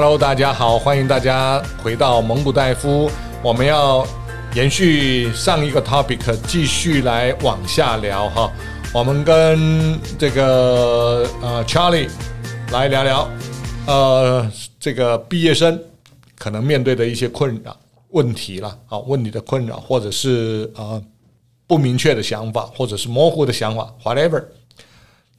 Hello，大家好，欢迎大家回到蒙古大夫。我们要延续上一个 topic，继续来往下聊哈。我们跟这个呃 Charlie 来聊聊，呃，这个毕业生可能面对的一些困扰问题了啊，问你的困扰，或者是呃不明确的想法，或者是模糊的想法，whatever。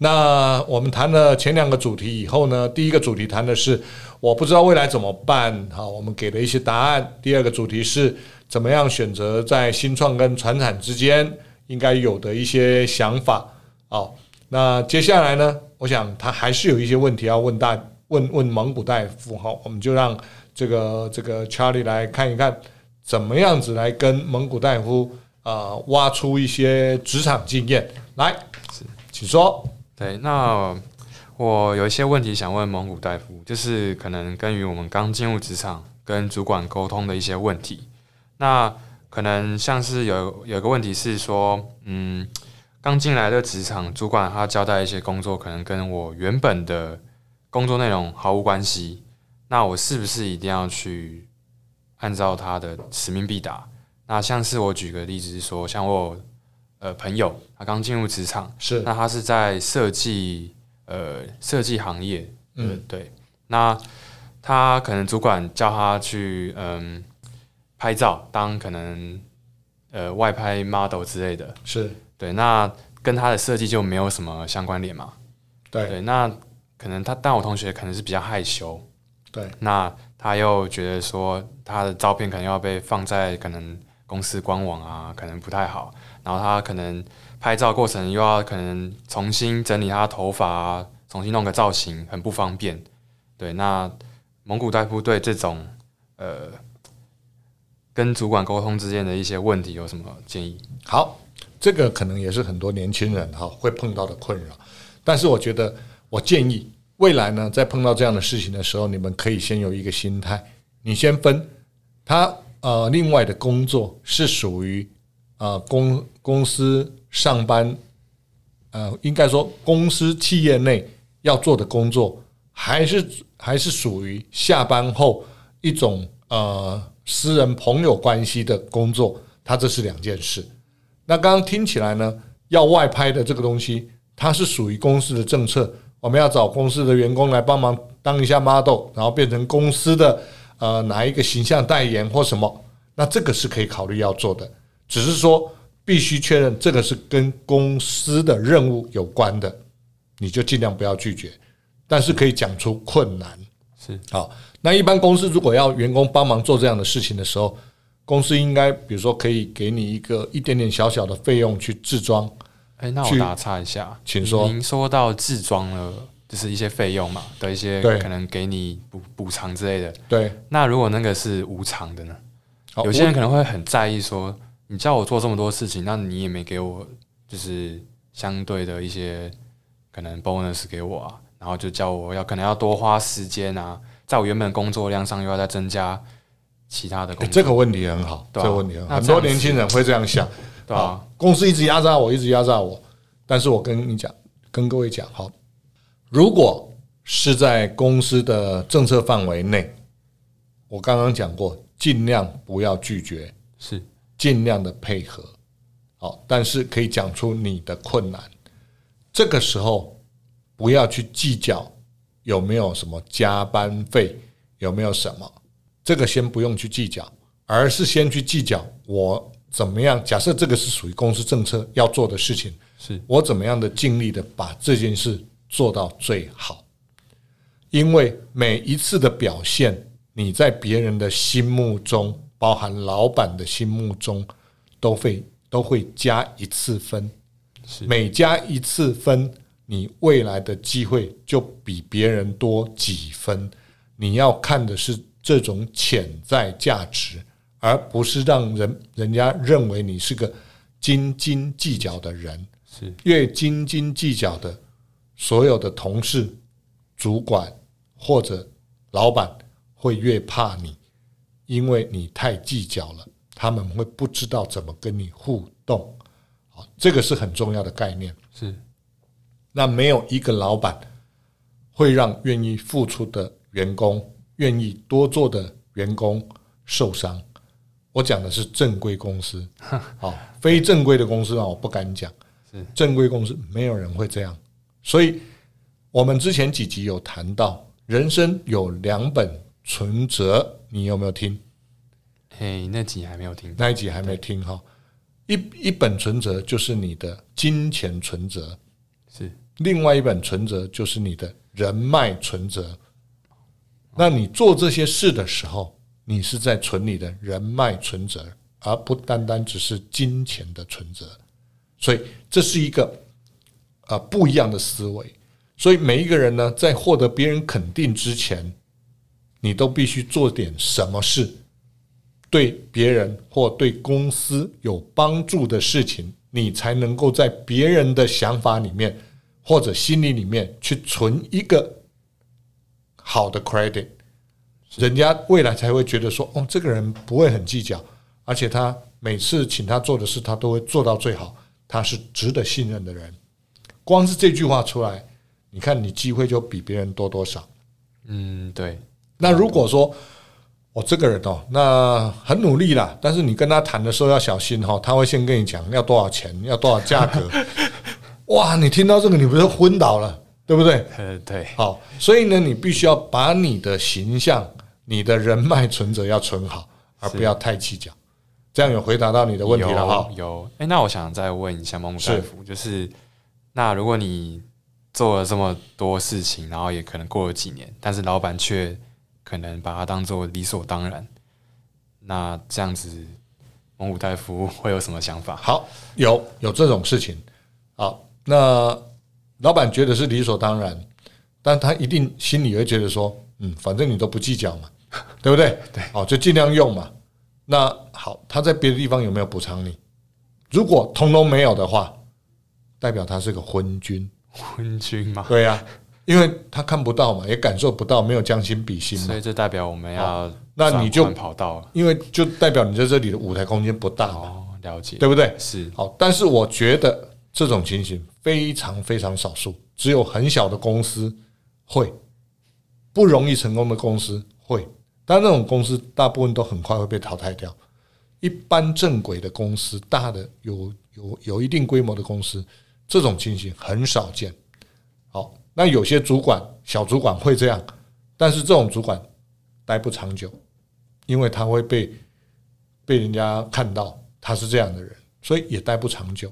那我们谈了前两个主题以后呢，第一个主题谈的是我不知道未来怎么办，好，我们给了一些答案。第二个主题是怎么样选择在新创跟传产之间应该有的一些想法。好，那接下来呢，我想他还是有一些问题要问大问问蒙古大夫，好，我们就让这个这个 Charlie 来看一看怎么样子来跟蒙古大夫啊、呃、挖出一些职场经验来，请说。对，那我有一些问题想问蒙古大夫，就是可能关于我们刚进入职场跟主管沟通的一些问题。那可能像是有有个问题是说，嗯，刚进来的职场主管他交代一些工作，可能跟我原本的工作内容毫无关系。那我是不是一定要去按照他的使命必达？那像是我举个例子是说，像我。呃，朋友，他刚进入职场，是。那他是在设计，呃，设计行业，嗯，对，那他可能主管叫他去，嗯，拍照，当可能，呃，外拍 model 之类的，是。对，那跟他的设计就没有什么相关联嘛，对，对，那可能他，但我同学可能是比较害羞，对，那他又觉得说他的照片可能要被放在可能公司官网啊，可能不太好。然后他可能拍照过程又要可能重新整理他头发啊，重新弄个造型，很不方便。对，那蒙古大夫对这种呃跟主管沟通之间的一些问题有什么建议？好，这个可能也是很多年轻人哈会碰到的困扰。但是我觉得，我建议未来呢，在碰到这样的事情的时候，你们可以先有一个心态，你先分他呃另外的工作是属于。啊，公公司上班，呃，应该说公司企业内要做的工作，还是还是属于下班后一种呃私人朋友关系的工作，它这是两件事。那刚刚听起来呢，要外拍的这个东西，它是属于公司的政策，我们要找公司的员工来帮忙当一下 model，然后变成公司的呃哪一个形象代言或什么，那这个是可以考虑要做的。只是说，必须确认这个是跟公司的任务有关的，你就尽量不要拒绝。但是可以讲出困难是好。那一般公司如果要员工帮忙做这样的事情的时候，公司应该比如说可以给你一个一点点小小的费用去置装。哎，那我打岔一下，请说。您说到置装了，就是一些费用嘛的一些可能给你补补偿之类的。对。那如果那个是无偿的呢？有些人可能会很在意说。你叫我做这么多事情，那你也没给我就是相对的一些可能 bonus 给我啊，然后就叫我要可能要多花时间啊，在我原本工作量上又要再增加其他的工作。这个问题很好，这个问题很好，很多年轻人会这样想，对吧？公司一直压榨我，一直压榨我，但是我跟你讲，跟各位讲，好，如果是在公司的政策范围内，我刚刚讲过，尽量不要拒绝，是。尽量的配合，好，但是可以讲出你的困难。这个时候不要去计较有没有什么加班费，有没有什么，这个先不用去计较，而是先去计较我怎么样。假设这个是属于公司政策要做的事情，是我怎么样的尽力的把这件事做到最好。因为每一次的表现，你在别人的心目中。包含老板的心目中，都会都会加一次分，每加一次分，你未来的机会就比别人多几分。你要看的是这种潜在价值，而不是让人人家认为你是个斤斤计较的人。是越斤斤计较的，所有的同事、主管或者老板会越怕你。因为你太计较了，他们会不知道怎么跟你互动。好，这个是很重要的概念。是，那没有一个老板会让愿意付出的员工愿意多做的员工受伤。我讲的是正规公司，好，非正规的公司啊，我不敢讲。是正规公司没有人会这样，所以我们之前几集有谈到，人生有两本存折，你有没有听？嘿，那集还没有听，那一集还没听哈。一一本存折就是你的金钱存折，是另外一本存折就是你的人脉存折。那你做这些事的时候，你是在存你的人脉存折，而不单单只是金钱的存折。所以这是一个呃不一样的思维。所以每一个人呢，在获得别人肯定之前，你都必须做点什么事，对别人或对公司有帮助的事情，你才能够在别人的想法里面或者心里里面去存一个好的 credit，人家未来才会觉得说，哦，这个人不会很计较，而且他每次请他做的事，他都会做到最好。他是值得信任的人，光是这句话出来，你看你机会就比别人多多少？嗯，对。那如果说我这个人哦，那很努力啦，但是你跟他谈的时候要小心哈，他会先跟你讲要多少钱，要多少价格。哇，你听到这个你不是昏倒了，对不对？呃，对。好，所以呢，你必须要把你的形象、你的人脉存折要存好，而不要太计较。这样有回答到你的问题了哈？有，哎、欸，那我想再问一下蒙古大夫，就是那如果你做了这么多事情，然后也可能过了几年，但是老板却可能把它当做理所当然，那这样子蒙古大夫会有什么想法？好，有有这种事情。好，那老板觉得是理所当然，但他一定心里会觉得说，嗯，反正你都不计较嘛，对不对？对，好，就尽量用嘛。那好，他在别的地方有没有补偿你？如果通通没有的话，代表他是个昏君。昏君嘛？对呀、啊，因为他看不到嘛，也感受不到，没有将心比心嘛。所以这代表我们要那你就跑道，因为就代表你在这里的舞台空间不大嘛。哦，了解，对不对？是。好，但是我觉得这种情形非常非常少数，只有很小的公司会，不容易成功的公司会。但那种公司大部分都很快会被淘汰掉，一般正规的公司，大的有有有一定规模的公司，这种情形很少见。好，那有些主管、小主管会这样，但是这种主管待不长久，因为他会被被人家看到他是这样的人，所以也待不长久。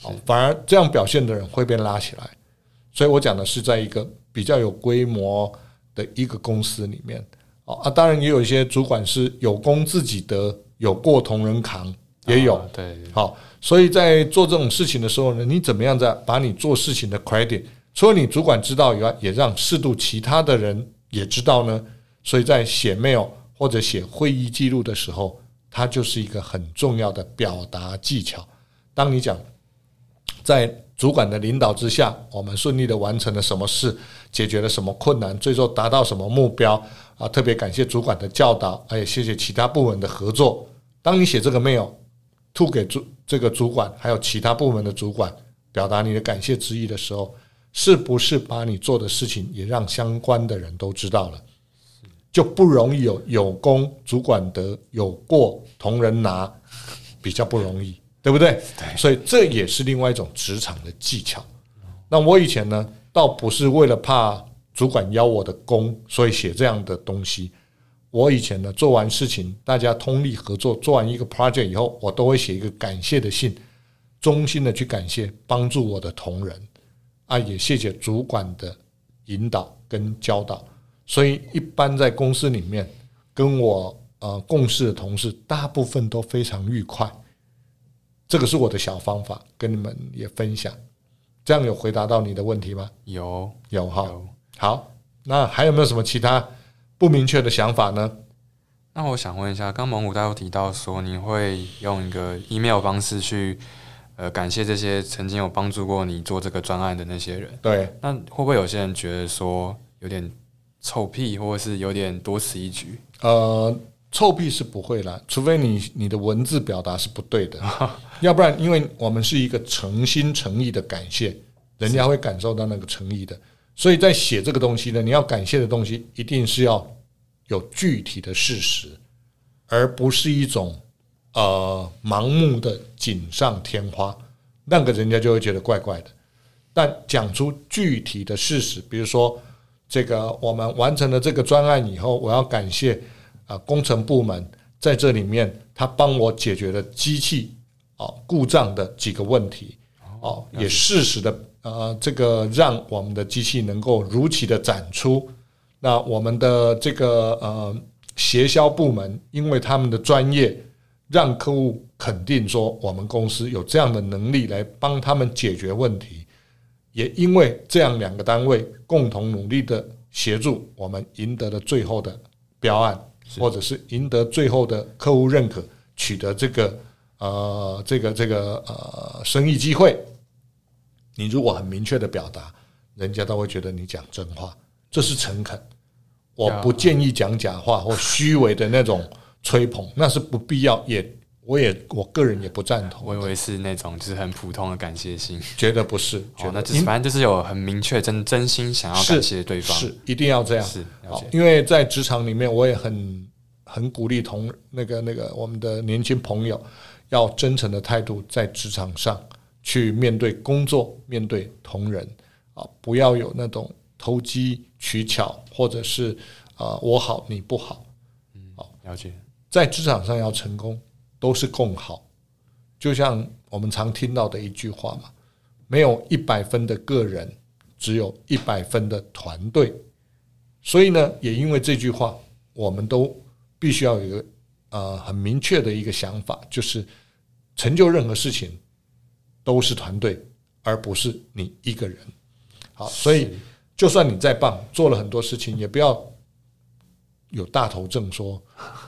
好，反而这样表现的人会被拉起来。所以我讲的是在一个比较有规模的一个公司里面。啊，当然也有一些主管是有功自己得，有过同仁扛，也有。对，好，所以在做这种事情的时候呢，你怎么样在把你做事情的 credit，除了你主管知道以外，也让适度其他的人也知道呢？所以在写 mail 或者写会议记录的时候，它就是一个很重要的表达技巧。当你讲在主管的领导之下，我们顺利的完成了什么事，解决了什么困难，最终达到什么目标。啊，特别感谢主管的教导，哎，谢谢其他部门的合作。当你写这个 mail 吐给主这个主管，还有其他部门的主管，表达你的感谢之意的时候，是不是把你做的事情也让相关的人都知道了？就不容易有有功主管得，有过同仁拿，比较不容易，对不对？对。所以这也是另外一种职场的技巧。那我以前呢，倒不是为了怕。主管邀我的功，所以写这样的东西。我以前呢，做完事情，大家通力合作，做完一个 project 以后，我都会写一个感谢的信，衷心的去感谢帮助我的同仁啊，也谢谢主管的引导跟教导。所以，一般在公司里面跟我呃共事的同事，大部分都非常愉快。这个是我的小方法，跟你们也分享。这样有回答到你的问题吗？有，有哈。好，那还有没有什么其他不明确的想法呢？那我想问一下，刚蒙古大夫提到说，你会用一个 email 方式去呃感谢这些曾经有帮助过你做这个专案的那些人。对，那会不会有些人觉得说有点臭屁，或者是有点多此一举？呃，臭屁是不会啦，除非你你的文字表达是不对的，要不然，因为我们是一个诚心诚意的感谢，人家会感受到那个诚意的。所以在写这个东西呢，你要感谢的东西一定是要有具体的事实，而不是一种呃盲目的锦上添花，那个人家就会觉得怪怪的。但讲出具体的事实，比如说这个我们完成了这个专案以后，我要感谢啊工程部门在这里面他帮我解决了机器啊故障的几个问题哦，也适时的呃这个让我们的机器能够如期的展出。那我们的这个呃协销部门，因为他们的专业，让客户肯定说我们公司有这样的能力来帮他们解决问题，也因为这样两个单位共同努力的协助，我们赢得了最后的标案，或者是赢得最后的客户认可，取得这个呃这个这个呃生意机会。你如果很明确的表达，人家都会觉得你讲真话，这是诚恳。我不建议讲假话或虚伪的那种吹捧，那是不必要，也我也我个人也不赞同。我以为是那种就是很普通的感谢信，觉得不是，觉得、哦、那就是反正就是有很明确真真心想要感谢对方，是，是一定要这样。是，好，因为在职场里面，我也很很鼓励同那个那个我们的年轻朋友，要真诚的态度在职场上去面对工作，面对同仁啊，不要有那种。投机取巧，或者是啊、呃，我好你不好，嗯，好了解。在职场上要成功，都是共好。就像我们常听到的一句话嘛，没有一百分的个人，只有一百分的团队。所以呢，也因为这句话，我们都必须要有一个呃很明确的一个想法，就是成就任何事情都是团队，而不是你一个人。好，所以。就算你再棒，做了很多事情，也不要有大头症，说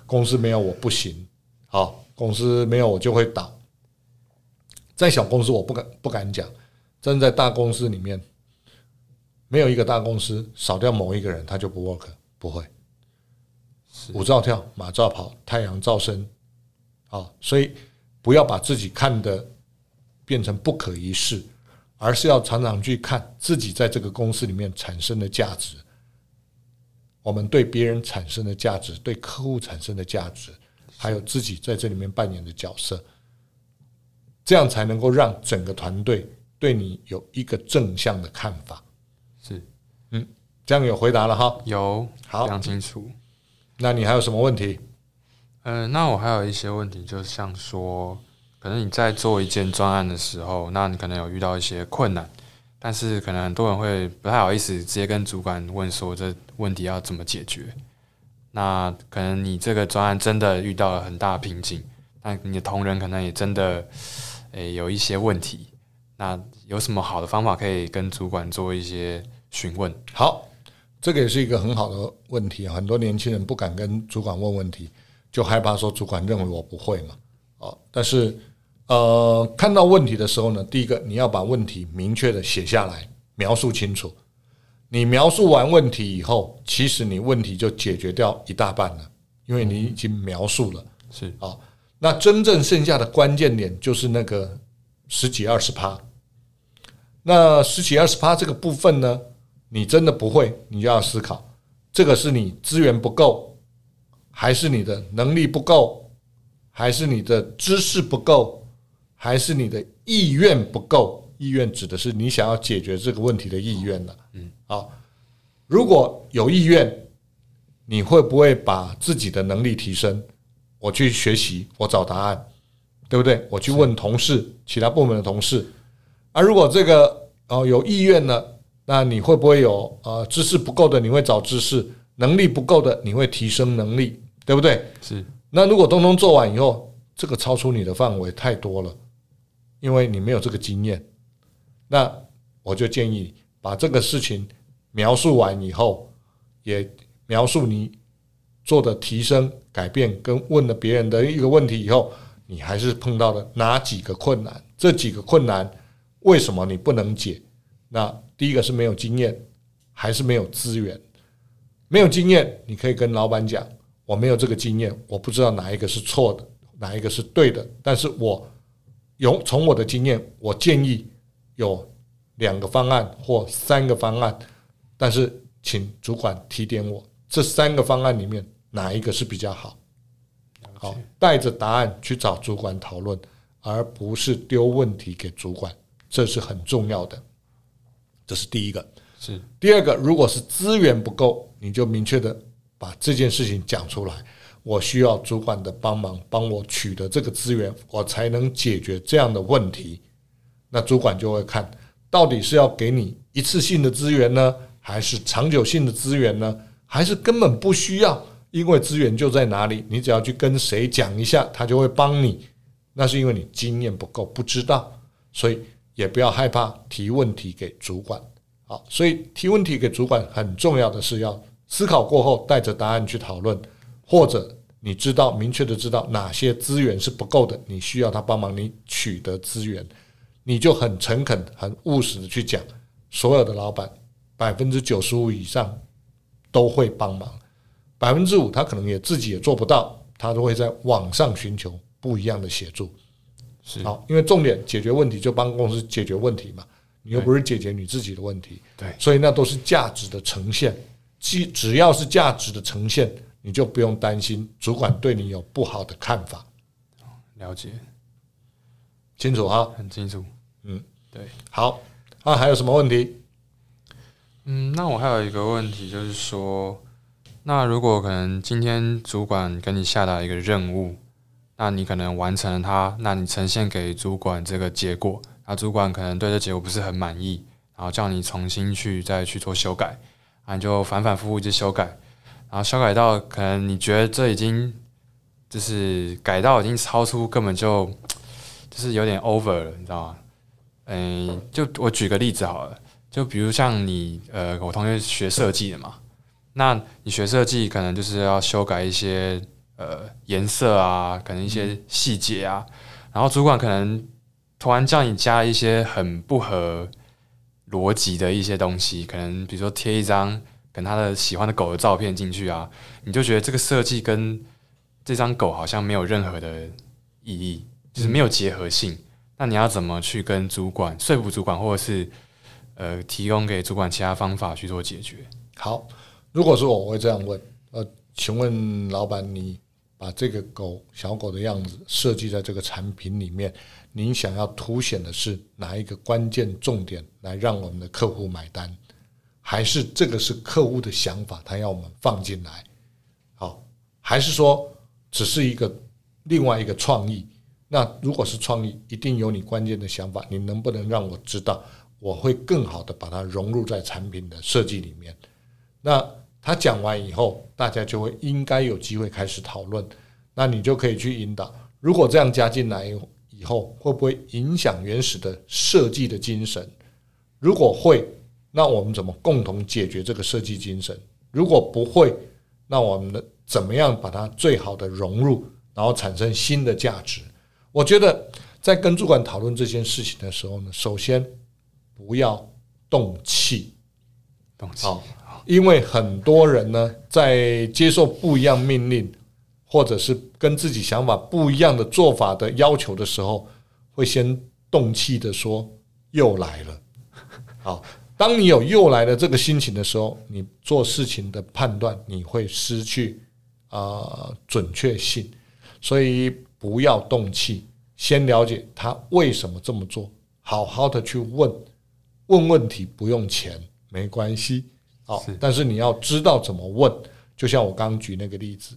公司没有我不行。好，公司没有我就会倒。在小公司我不敢不敢讲，真在大公司里面，没有一个大公司少掉某一个人他就不 work，不会。舞照跳，马照跑，太阳照升。啊，所以不要把自己看的变成不可一世。而是要常常去看自己在这个公司里面产生的价值，我们对别人产生的价值，对客户产生的价值，还有自己在这里面扮演的角色，这样才能够让整个团队对你有一个正向的看法。是，嗯，这样有回答了哈？有，好，非常清楚。那你还有什么问题？嗯、呃，那我还有一些问题，就像说。可能你在做一件专案的时候，那你可能有遇到一些困难，但是可能很多人会不太好意思直接跟主管问说这问题要怎么解决。那可能你这个专案真的遇到了很大瓶颈，那你的同仁可能也真的诶、有一些问题。那有什么好的方法可以跟主管做一些询问？好，这个也是一个很好的问题啊。很多年轻人不敢跟主管问问题，就害怕说主管认为我不会嘛。哦，但是。呃，看到问题的时候呢，第一个你要把问题明确的写下来，描述清楚。你描述完问题以后，其实你问题就解决掉一大半了，因为你已经描述了。是啊、哦，那真正剩下的关键点就是那个十几二十趴。那十几二十趴这个部分呢，你真的不会，你就要思考，这个是你资源不够，还是你的能力不够，还是你的知识不够？还是你的意愿不够，意愿指的是你想要解决这个问题的意愿呢。嗯，好，如果有意愿，你会不会把自己的能力提升？我去学习，我找答案，对不对？我去问同事，其他部门的同事。而如果这个哦有意愿呢，那你会不会有呃知识不够的？你会找知识，能力不够的，你会提升能力，对不对？是。那如果通通做完以后，这个超出你的范围太多了。因为你没有这个经验，那我就建议把这个事情描述完以后，也描述你做的提升、改变，跟问了别人的一个问题以后，你还是碰到了哪几个困难？这几个困难为什么你不能解？那第一个是没有经验，还是没有资源？没有经验，你可以跟老板讲，我没有这个经验，我不知道哪一个是错的，哪一个是对的，但是我。有从我的经验，我建议有两个方案或三个方案，但是请主管提点我，这三个方案里面哪一个是比较好？好，带着答案去找主管讨论，而不是丢问题给主管，这是很重要的。这是第一个。是第二个，如果是资源不够，你就明确的把这件事情讲出来。我需要主管的帮忙，帮我取得这个资源，我才能解决这样的问题。那主管就会看，到底是要给你一次性的资源呢，还是长久性的资源呢？还是根本不需要，因为资源就在哪里，你只要去跟谁讲一下，他就会帮你。那是因为你经验不够，不知道，所以也不要害怕提问题给主管。好，所以提问题给主管很重要的是要思考过后，带着答案去讨论，或者。你知道明确的知道哪些资源是不够的，你需要他帮忙，你取得资源，你就很诚恳、很务实的去讲。所有的老板百分之九十五以上都会帮忙，百分之五他可能也自己也做不到，他都会在网上寻求不一样的协助。是好，因为重点解决问题就帮公司解决问题嘛，你又不是解决你自己的问题，对，所以那都是价值的呈现。既只要是价值的呈现。你就不用担心主管对你有不好的看法。了解，清楚哈？很清楚。嗯，对。好，啊，还有什么问题？嗯，那我还有一个问题，就是说，那如果可能今天主管给你下达一个任务，那你可能完成了它，那你呈现给主管这个结果，那主管可能对这结果不是很满意，然后叫你重新去再去做修改，啊，你就反反复复去修改。然后修改到可能你觉得这已经就是改到已经超出根本就就是有点 over 了，你知道吗？嗯，就我举个例子好了，就比如像你呃，我同学学设计的嘛，那你学设计可能就是要修改一些呃颜色啊，可能一些细节啊，然后主管可能突然叫你加一些很不合逻辑的一些东西，可能比如说贴一张。跟他的喜欢的狗的照片进去啊，你就觉得这个设计跟这张狗好像没有任何的意义，就是没有结合性。那你要怎么去跟主管说服主管，或者是呃提供给主管其他方法去做解决？好，如果说我会这样问，呃，请问老板，你把这个狗小狗的样子设计在这个产品里面，您想要凸显的是哪一个关键重点，来让我们的客户买单？还是这个是客户的想法，他要我们放进来，好，还是说只是一个另外一个创意？那如果是创意，一定有你关键的想法，你能不能让我知道？我会更好的把它融入在产品的设计里面。那他讲完以后，大家就会应该有机会开始讨论。那你就可以去引导，如果这样加进来以后，会不会影响原始的设计的精神？如果会。那我们怎么共同解决这个设计精神？如果不会，那我们怎么样把它最好的融入，然后产生新的价值？我觉得在跟主管讨论这件事情的时候呢，首先不要动气，动气。好，因为很多人呢，在接受不一样命令，或者是跟自己想法不一样的做法的要求的时候，会先动气的说：“又来了。”好。当你有又来的这个心情的时候，你做事情的判断你会失去啊、呃、准确性，所以不要动气，先了解他为什么这么做，好好的去问，问问题不用钱，没关系，好，但是你要知道怎么问，就像我刚刚举那个例子。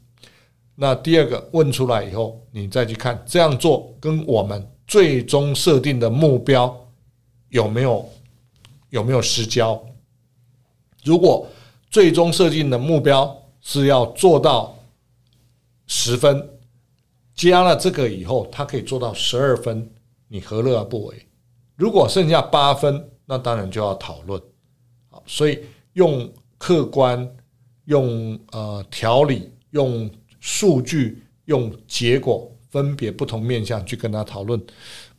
那第二个问出来以后，你再去看这样做跟我们最终设定的目标有没有？有没有失焦？如果最终设定的目标是要做到十分，加了这个以后，它可以做到十二分，你何乐而不为？如果剩下八分，那当然就要讨论。好，所以用客观、用呃条理、用数据、用结果，分别不同面向去跟他讨论，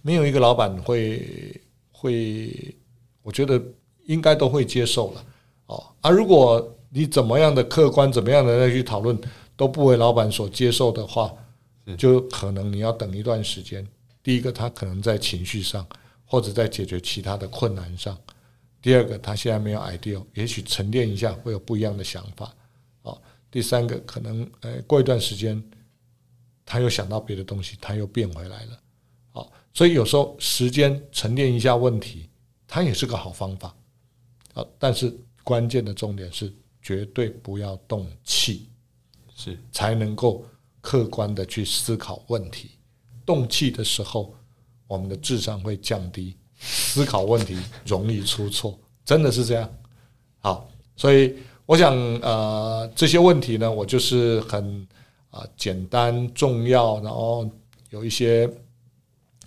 没有一个老板会会。我觉得应该都会接受了，哦，啊，如果你怎么样的客观，怎么样的再去讨论，都不为老板所接受的话，就可能你要等一段时间。第一个，他可能在情绪上，或者在解决其他的困难上；第二个，他现在没有 idea，也许沉淀一下会有不一样的想法。哦，第三个可能，呃，过一段时间，他又想到别的东西，他又变回来了。哦，所以有时候时间沉淀一下问题，它也是个好方法。啊，但是关键的重点是，绝对不要动气，是才能够客观的去思考问题。动气的时候，我们的智商会降低，思考问题容易出错，真的是这样。好，所以。我想，呃，这些问题呢，我就是很啊、呃、简单重要，然后有一些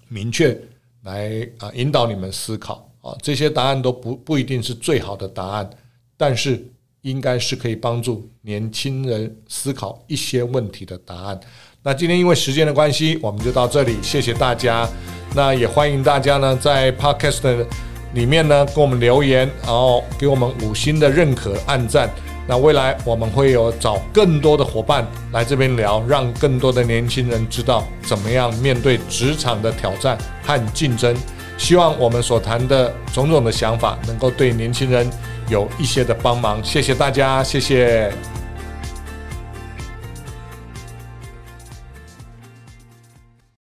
明确来啊、呃、引导你们思考啊。这些答案都不不一定是最好的答案，但是应该是可以帮助年轻人思考一些问题的答案。那今天因为时间的关系，我们就到这里，谢谢大家。那也欢迎大家呢在 Podcast。里面呢，给我们留言，然后给我们五星的认可、按赞。那未来我们会有找更多的伙伴来这边聊，让更多的年轻人知道怎么样面对职场的挑战和竞争。希望我们所谈的种种的想法，能够对年轻人有一些的帮忙。谢谢大家，谢谢。